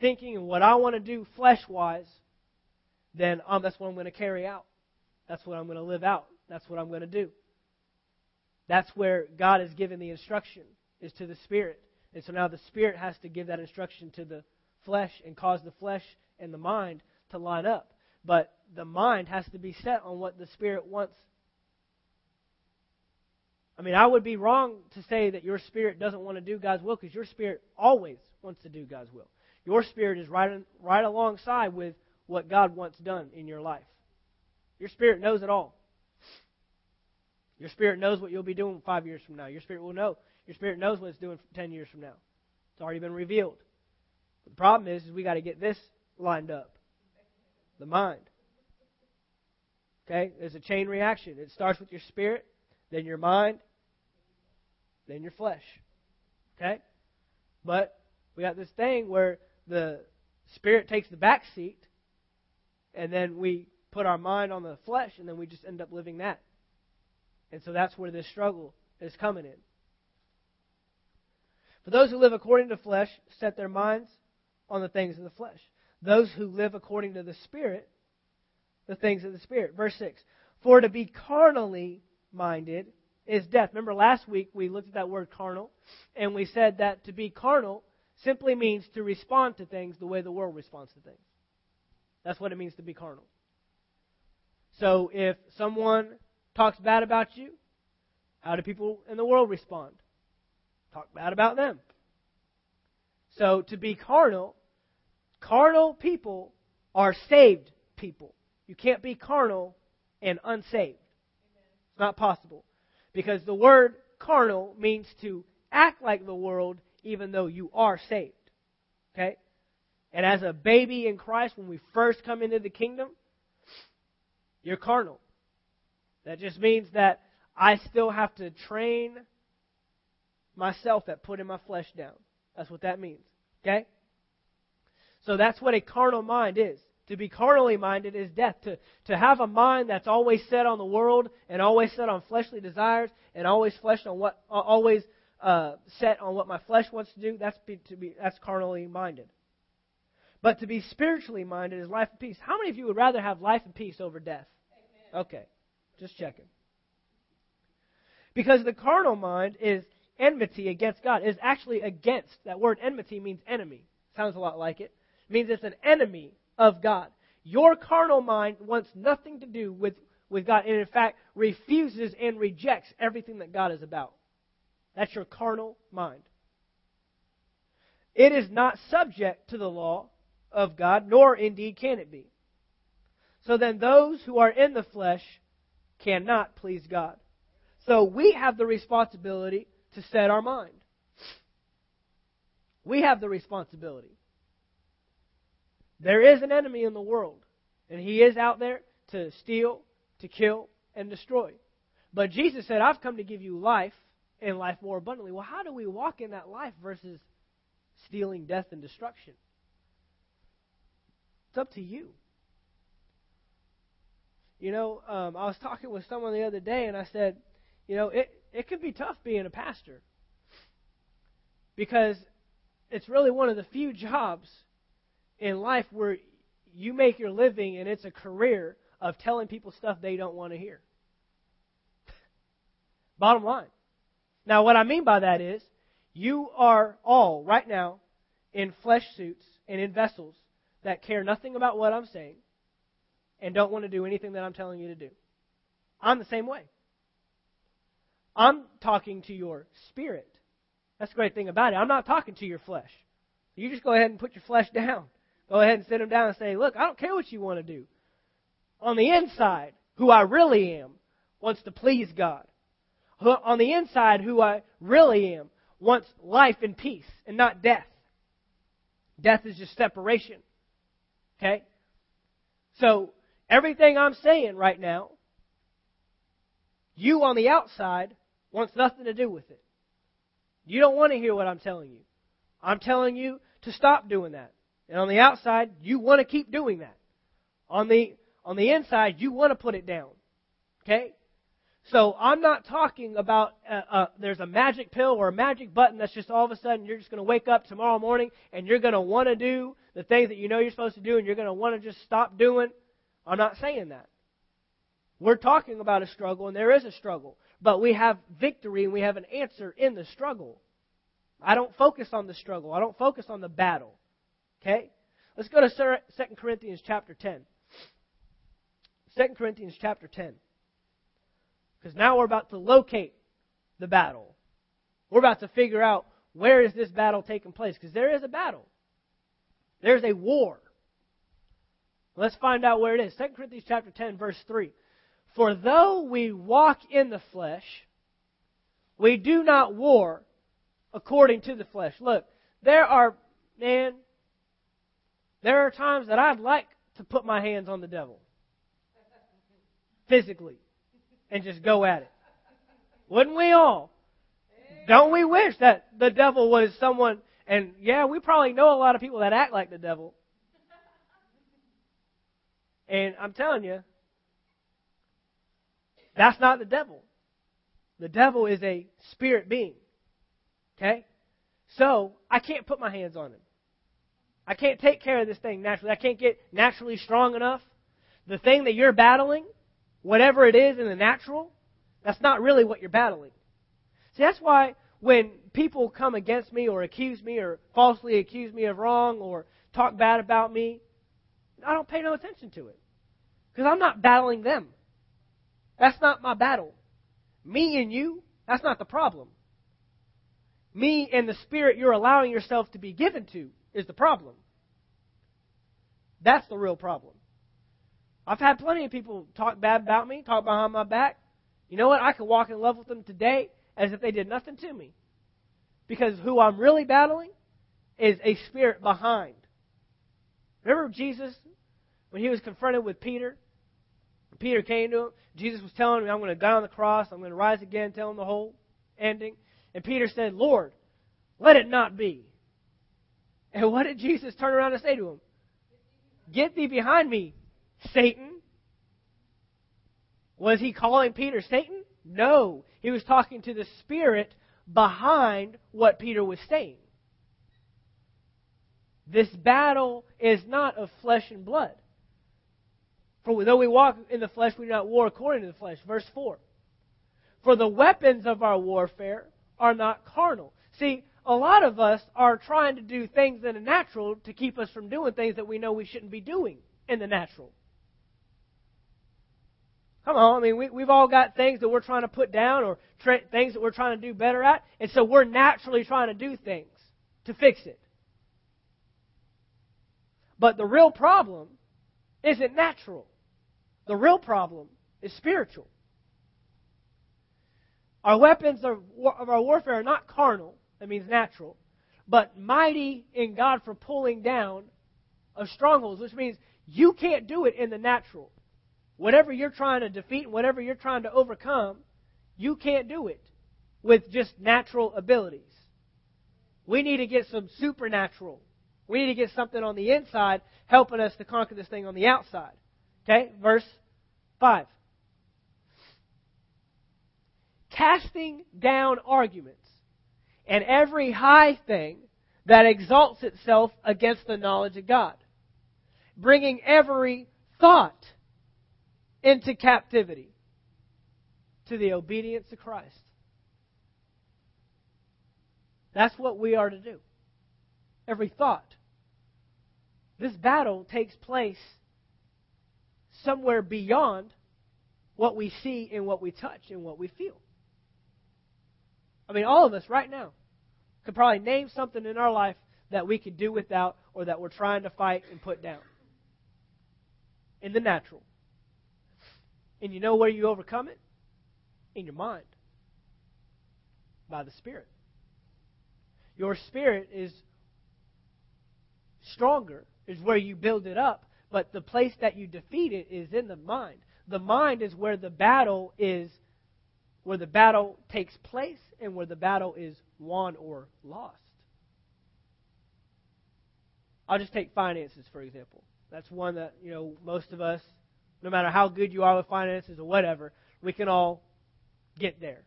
thinking and what I want to do flesh wise, then um, that's what I'm going to carry out. That's what I'm going to live out. That's what I'm going to do. That's where God has given the instruction, is to the Spirit. And so now the Spirit has to give that instruction to the flesh and cause the flesh and the mind to line up. But the mind has to be set on what the Spirit wants. I mean, I would be wrong to say that your spirit doesn't want to do God's will because your spirit always wants to do God's will. Your spirit is right, right alongside with what God wants done in your life. Your spirit knows it all. Your spirit knows what you'll be doing five years from now. Your spirit will know. Your spirit knows what it's doing ten years from now. It's already been revealed. But the problem is, is we got to get this lined up. The mind. Okay? There's a chain reaction. It starts with your spirit, then your mind, then your flesh. Okay? But we got this thing where the spirit takes the back seat, and then we put our mind on the flesh, and then we just end up living that. And so that's where this struggle is coming in. For those who live according to flesh set their minds on the things of the flesh. Those who live according to the Spirit, the things of the Spirit. Verse 6 For to be carnally minded is death. Remember last week we looked at that word carnal, and we said that to be carnal simply means to respond to things the way the world responds to things. That's what it means to be carnal. So if someone talks bad about you, how do people in the world respond? Talk bad about them. So to be carnal, carnal people are saved people. You can't be carnal and unsaved. It's not possible. Because the word carnal means to act like the world even though you are saved. Okay? And as a baby in Christ, when we first come into the kingdom, you're carnal. That just means that I still have to train myself at putting my flesh down. That's what that means. Okay? So that's what a carnal mind is. To be carnally minded is death. To, to have a mind that's always set on the world and always set on fleshly desires and always flesh on what always uh, set on what my flesh wants to do, that's be, to be that's carnally minded. But to be spiritually minded is life and peace. How many of you would rather have life and peace over death? Okay, just checking. Because the carnal mind is enmity against God. Is actually against. That word enmity means enemy. Sounds a lot like it. it. Means it's an enemy of God. Your carnal mind wants nothing to do with, with God, and in fact refuses and rejects everything that God is about. That's your carnal mind. It is not subject to the law of God, nor indeed can it be. So then those who are in the flesh cannot please God. So we have the responsibility to set our mind. We have the responsibility. There is an enemy in the world, and he is out there to steal, to kill, and destroy. But Jesus said, I've come to give you life and life more abundantly. Well, how do we walk in that life versus stealing, death, and destruction? It's up to you. You know, um, I was talking with someone the other day, and I said, you know, it it can be tough being a pastor because it's really one of the few jobs in life where you make your living and it's a career of telling people stuff they don't want to hear. Bottom line. Now, what I mean by that is you are all right now in flesh suits and in vessels that care nothing about what I'm saying and don't want to do anything that I'm telling you to do. I'm the same way. I'm talking to your spirit. That's the great thing about it. I'm not talking to your flesh. You just go ahead and put your flesh down. Go ahead and sit them down and say, Look, I don't care what you want to do. On the inside, who I really am wants to please God. On the inside, who I really am wants life and peace and not death. Death is just separation. Okay? So, everything I'm saying right now, you on the outside wants nothing to do with it. You don't want to hear what I'm telling you. I'm telling you to stop doing that. And on the outside, you want to keep doing that. On the on the inside, you want to put it down. Okay? So I'm not talking about uh, uh, there's a magic pill or a magic button that's just all of a sudden you're just going to wake up tomorrow morning and you're going to want to do the things that you know you're supposed to do and you're going to want to just stop doing. I'm not saying that. We're talking about a struggle and there is a struggle, but we have victory and we have an answer in the struggle. I don't focus on the struggle. I don't focus on the battle. Okay? Let's go to 2 Corinthians chapter 10. 2 Corinthians chapter 10. Because now we're about to locate the battle. We're about to figure out where is this battle taking place. Because there is a battle. There's a war. Let's find out where it is. 2 Corinthians chapter 10, verse 3. For though we walk in the flesh, we do not war according to the flesh. Look, there are, man, there are times that I'd like to put my hands on the devil. Physically and just go at it. Wouldn't we all? Don't we wish that the devil was someone, and yeah, we probably know a lot of people that act like the devil. And I'm telling you, that's not the devil. The devil is a spirit being. Okay? So, I can't put my hands on him. I can't take care of this thing naturally. I can't get naturally strong enough. The thing that you're battling whatever it is in the natural, that's not really what you're battling. See, that's why when people come against me or accuse me or falsely accuse me of wrong or talk bad about me, I don't pay no attention to it. Because I'm not battling them. That's not my battle. Me and you, that's not the problem. Me and the spirit you're allowing yourself to be given to is the problem. That's the real problem. I've had plenty of people talk bad about me, talk behind my back. You know what? I could walk in love with them today as if they did nothing to me. Because who I'm really battling is a spirit behind. Remember Jesus when he was confronted with Peter? Peter came to him. Jesus was telling him, I'm going to die on the cross. I'm going to rise again, tell him the whole ending. And Peter said, Lord, let it not be. And what did Jesus turn around and say to him? Get thee behind me, Satan? Was he calling Peter Satan? No. He was talking to the spirit behind what Peter was saying. This battle is not of flesh and blood. For though we walk in the flesh, we do not war according to the flesh. Verse 4. For the weapons of our warfare are not carnal. See, a lot of us are trying to do things in the natural to keep us from doing things that we know we shouldn't be doing in the natural. Come on, I mean, we, we've all got things that we're trying to put down or tra- things that we're trying to do better at, and so we're naturally trying to do things to fix it. But the real problem isn't natural. The real problem is spiritual. Our weapons of, of our warfare are not carnal, that means natural, but mighty in God for pulling down of strongholds, which means you can't do it in the natural. Whatever you're trying to defeat, whatever you're trying to overcome, you can't do it with just natural abilities. We need to get some supernatural. We need to get something on the inside helping us to conquer this thing on the outside. Okay, verse 5. Casting down arguments and every high thing that exalts itself against the knowledge of God, bringing every thought into captivity to the obedience of Christ. That's what we are to do. Every thought. this battle takes place somewhere beyond what we see and what we touch and what we feel. I mean, all of us right now could probably name something in our life that we could do without or that we're trying to fight and put down in the natural. And you know where you overcome it? In your mind, by the Spirit. Your spirit is stronger, is where you build it up, but the place that you defeat it is in the mind. The mind is where the battle is, where the battle takes place and where the battle is won or lost. I'll just take finances, for example. That's one that, you know, most of us, no matter how good you are with finances or whatever, we can all get there.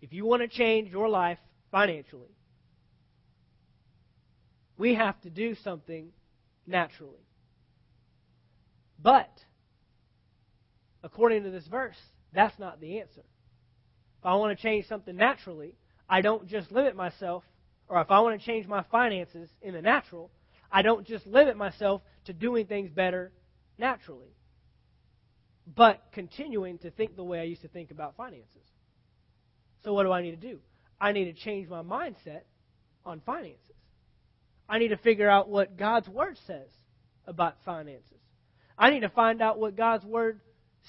If you want to change your life financially, we have to do something naturally. But, according to this verse, that's not the answer. If I want to change something naturally, I don't just limit myself, or if I want to change my finances in the natural, I don't just limit myself to doing things better naturally, but continuing to think the way I used to think about finances. So, what do I need to do? I need to change my mindset on finances. I need to figure out what God's Word says about finances. I need to find out what God's Word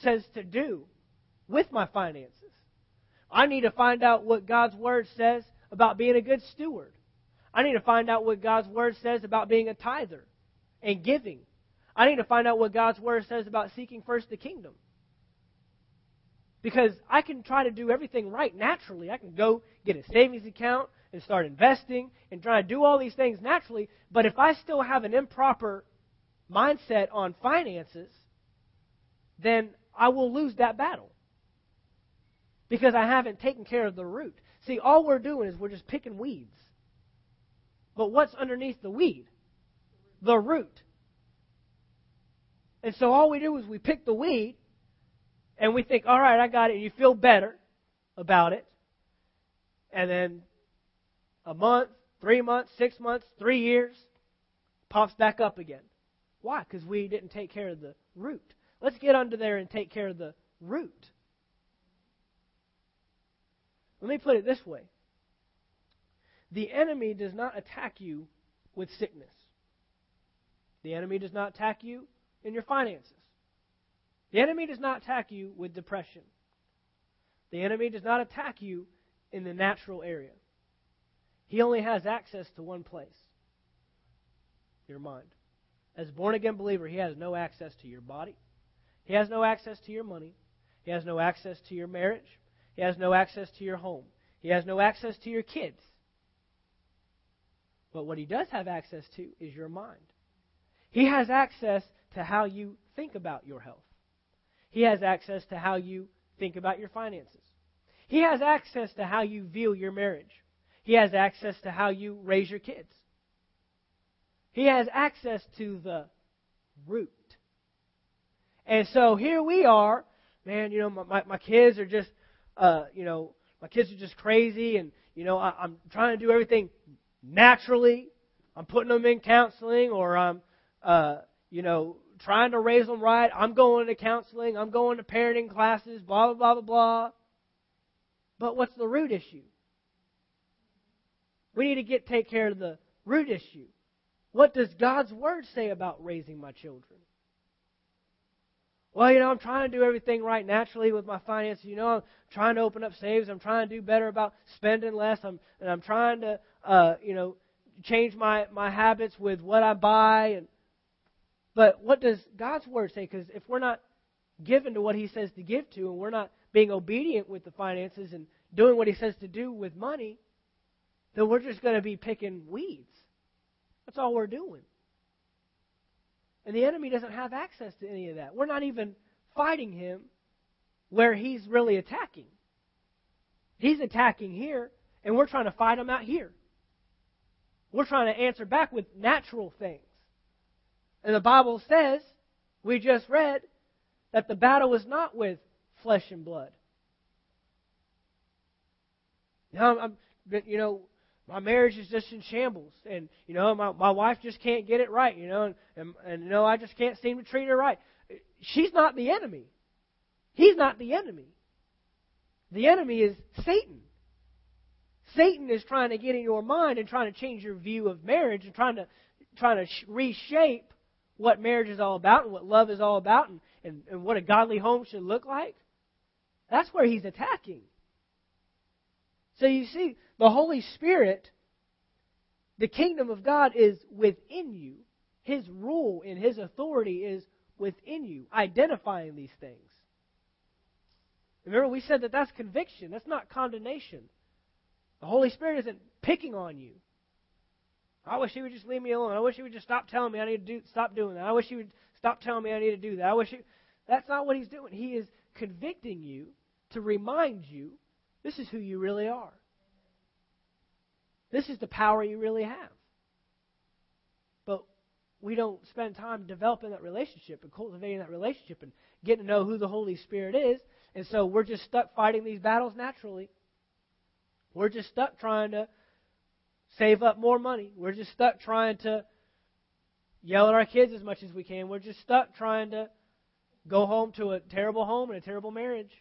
says to do with my finances. I need to find out what God's Word says about being a good steward. I need to find out what God's Word says about being a tither and giving. I need to find out what God's Word says about seeking first the kingdom. Because I can try to do everything right naturally. I can go get a savings account and start investing and try to do all these things naturally. But if I still have an improper mindset on finances, then I will lose that battle. Because I haven't taken care of the root. See, all we're doing is we're just picking weeds. But what's underneath the weed? The root. And so all we do is we pick the weed and we think, all right, I got it, and you feel better about it. And then a month, three months, six months, three years, pops back up again. Why? Because we didn't take care of the root. Let's get under there and take care of the root. Let me put it this way the enemy does not attack you with sickness, the enemy does not attack you in your finances. The enemy does not attack you with depression. The enemy does not attack you in the natural area. He only has access to one place your mind. As a born again believer, he has no access to your body. He has no access to your money. He has no access to your marriage. He has no access to your home. He has no access to your kids. But what he does have access to is your mind. He has access to how you think about your health. He has access to how you think about your finances. He has access to how you view your marriage. He has access to how you raise your kids. He has access to the root. And so here we are, man, you know, my, my, my kids are just, uh, you know, my kids are just crazy and, you know, I, I'm trying to do everything naturally. I'm putting them in counseling or I'm, uh, you know, trying to raise them right. I'm going to counseling. I'm going to parenting classes, blah, blah, blah, blah, blah. But what's the root issue? We need to get take care of the root issue. What does God's Word say about raising my children? Well, you know, I'm trying to do everything right naturally with my finances. You know, I'm trying to open up saves. I'm trying to do better about spending less. I'm and I'm trying to, uh, you know, change my my habits with what I buy and but what does God's Word say? Because if we're not given to what He says to give to, and we're not being obedient with the finances and doing what He says to do with money, then we're just going to be picking weeds. That's all we're doing. And the enemy doesn't have access to any of that. We're not even fighting him where he's really attacking. He's attacking here, and we're trying to fight him out here. We're trying to answer back with natural things. And the Bible says, we just read, that the battle is not with flesh and blood. Now, I'm, you know, my marriage is just in shambles, and you know my my wife just can't get it right, you know, and and, and you know I just can't seem to treat her right. She's not the enemy. He's not the enemy. The enemy is Satan. Satan is trying to get in your mind and trying to change your view of marriage and trying to trying to reshape what marriage is all about and what love is all about and, and, and what a godly home should look like. That's where he's attacking. So you see, the Holy Spirit, the kingdom of God is within you. His rule and His authority is within you, identifying these things. Remember, we said that that's conviction, that's not condemnation. The Holy Spirit isn't picking on you. I wish He would just leave me alone. I wish He would just stop telling me I need to do, stop doing that. I wish He would stop telling me I need to do that. I wish He, that's not what He's doing. He is convicting you to remind you this is who you really are. This is the power you really have. But we don't spend time developing that relationship and cultivating that relationship and getting to know who the Holy Spirit is. And so we're just stuck fighting these battles naturally. We're just stuck trying to save up more money. We're just stuck trying to yell at our kids as much as we can. We're just stuck trying to go home to a terrible home and a terrible marriage.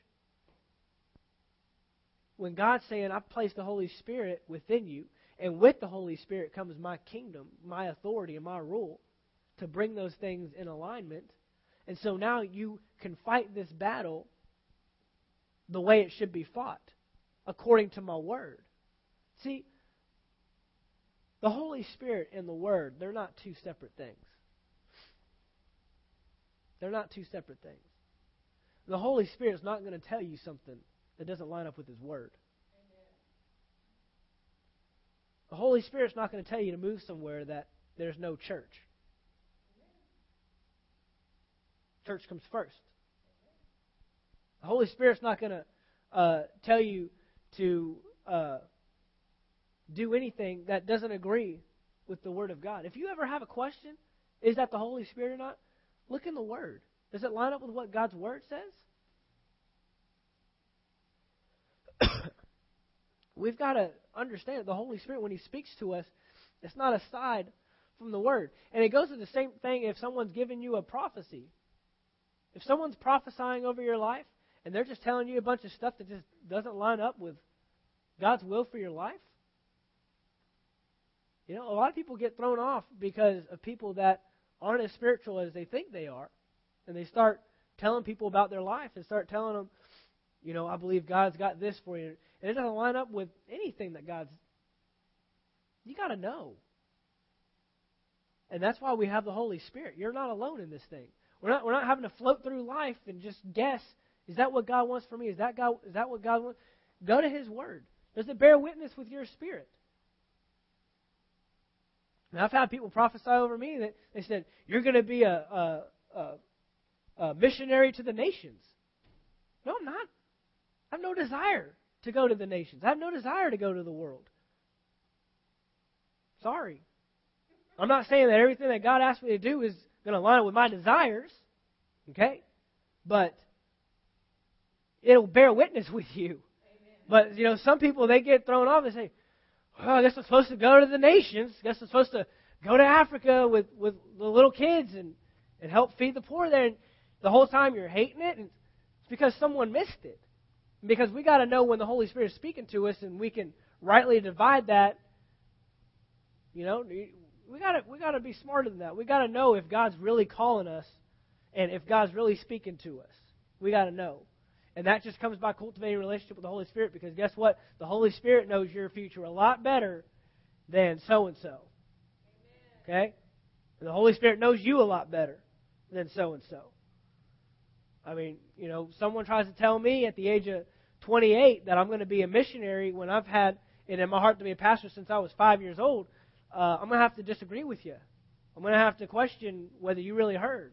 When God's saying, I've placed the Holy Spirit within you, and with the Holy Spirit comes my kingdom, my authority, and my rule to bring those things in alignment. And so now you can fight this battle the way it should be fought, according to my word. See, the Holy Spirit and the Word, they're not two separate things. They're not two separate things. The Holy Spirit is not going to tell you something that doesn't line up with His Word. The Holy Spirit's not going to tell you to move somewhere that there's no church. Church comes first. The Holy Spirit's not going to uh, tell you to uh, do anything that doesn't agree with the Word of God. If you ever have a question, is that the Holy Spirit or not? Look in the Word. Does it line up with what God's Word says? We've got to understand that the Holy Spirit, when He speaks to us, it's not aside from the Word. And it goes to the same thing if someone's giving you a prophecy. If someone's prophesying over your life and they're just telling you a bunch of stuff that just doesn't line up with God's will for your life, you know, a lot of people get thrown off because of people that aren't as spiritual as they think they are. And they start telling people about their life and start telling them, you know, I believe God's got this for you. And it doesn't line up with anything that God's. You got to know. And that's why we have the Holy Spirit. You're not alone in this thing. We're not, we're not having to float through life and just guess, is that what God wants for me? Is that, God, is that what God wants? Go to His Word. Does it bear witness with your spirit? And I've had people prophesy over me that they said, You're going to be a, a, a, a missionary to the nations. No, I'm not. I have no desire to go to the nations. I have no desire to go to the world. Sorry. I'm not saying that everything that God asked me to do is going to line up with my desires. Okay? But it'll bear witness with you. But, you know, some people, they get thrown off and say, well, I guess I'm supposed to go to the nations. I guess I'm supposed to go to Africa with, with the little kids and, and help feed the poor there. And the whole time you're hating it, and it's because someone missed it. Because we got to know when the Holy Spirit is speaking to us, and we can rightly divide that. You know, we got to we got to be smarter than that. We got to know if God's really calling us, and if God's really speaking to us. We got to know. And that just comes by cultivating a relationship with the Holy Spirit because guess what? The Holy Spirit knows your future a lot better than so and so. Okay? And the Holy Spirit knows you a lot better than so and so. I mean, you know, someone tries to tell me at the age of 28 that I'm going to be a missionary when I've had it in my heart to be a pastor since I was five years old. Uh, I'm going to have to disagree with you. I'm going to have to question whether you really heard.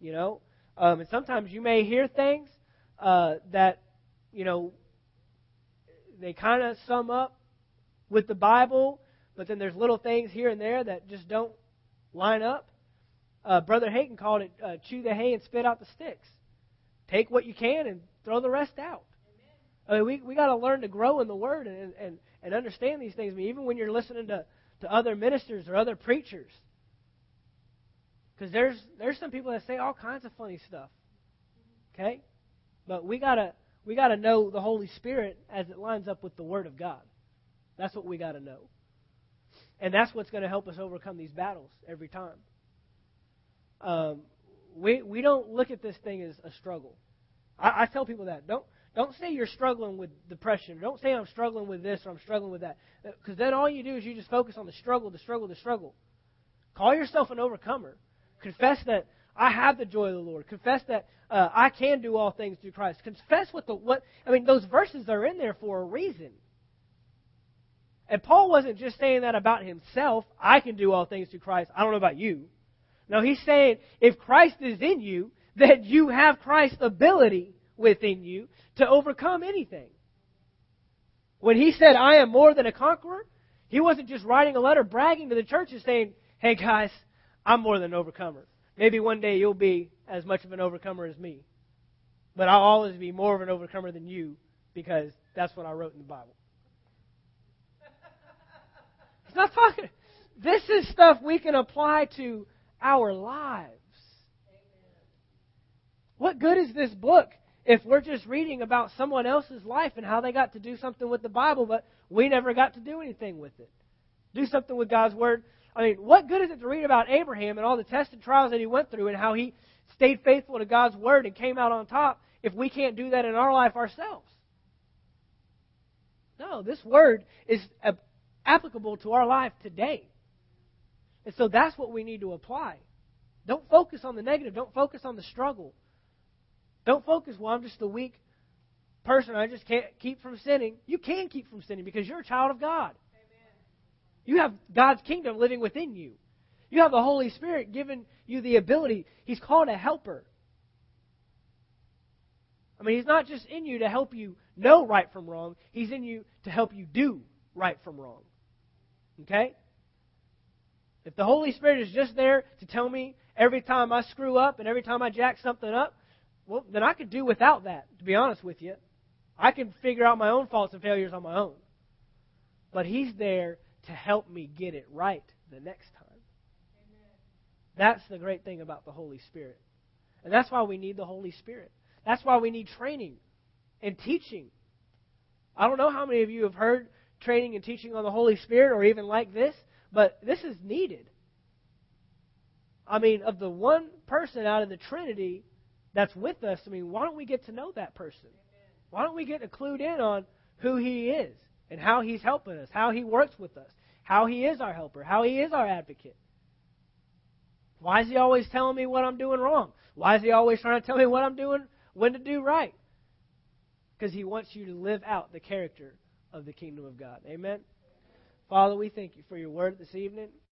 You know, um, and sometimes you may hear things uh, that, you know, they kind of sum up with the Bible, but then there's little things here and there that just don't line up. Uh, Brother Hagin called it uh, chew the hay and spit out the sticks. Take what you can and throw the rest out. I mean, we we got to learn to grow in the Word and, and and understand these things. I mean, even when you're listening to to other ministers or other preachers, because there's there's some people that say all kinds of funny stuff. Okay, but we gotta we gotta know the Holy Spirit as it lines up with the Word of God. That's what we gotta know, and that's what's going to help us overcome these battles every time. Um, we we don't look at this thing as a struggle. I, I tell people that don't don't say you're struggling with depression. Don't say I'm struggling with this or I'm struggling with that, because then all you do is you just focus on the struggle, the struggle, the struggle. Call yourself an overcomer. Confess that I have the joy of the Lord. Confess that uh, I can do all things through Christ. Confess what the what I mean. Those verses are in there for a reason. And Paul wasn't just saying that about himself. I can do all things through Christ. I don't know about you. No, he's saying if Christ is in you, that you have Christ's ability within you to overcome anything. When he said, I am more than a conqueror, he wasn't just writing a letter bragging to the churches saying, hey guys, I'm more than an overcomer. Maybe one day you'll be as much of an overcomer as me. But I'll always be more of an overcomer than you because that's what I wrote in the Bible. It's not talking. This is stuff we can apply to our lives. What good is this book if we're just reading about someone else's life and how they got to do something with the Bible, but we never got to do anything with it? Do something with God's Word. I mean, what good is it to read about Abraham and all the tests and trials that he went through and how he stayed faithful to God's Word and came out on top if we can't do that in our life ourselves? No, this Word is applicable to our life today. And so that's what we need to apply. Don't focus on the negative. Don't focus on the struggle. Don't focus, well, I'm just a weak person. I just can't keep from sinning. You can keep from sinning because you're a child of God. You have God's kingdom living within you. You have the Holy Spirit giving you the ability. He's called a helper. I mean, He's not just in you to help you know right from wrong, He's in you to help you do right from wrong. Okay? If the Holy Spirit is just there to tell me every time I screw up and every time I jack something up, well, then I could do without that, to be honest with you. I can figure out my own faults and failures on my own. But He's there to help me get it right the next time. That's the great thing about the Holy Spirit. And that's why we need the Holy Spirit. That's why we need training and teaching. I don't know how many of you have heard training and teaching on the Holy Spirit or even like this, but this is needed. I mean, of the one person out of the Trinity that's with us, I mean, why don't we get to know that person? Why don't we get clued in on who he is and how he's helping us, how he works with us, how he is our helper, how he is our advocate? Why is he always telling me what I'm doing wrong? Why is he always trying to tell me what I'm doing, when to do right? Because he wants you to live out the character of the kingdom of God. Amen? Father, we thank you for your word this evening.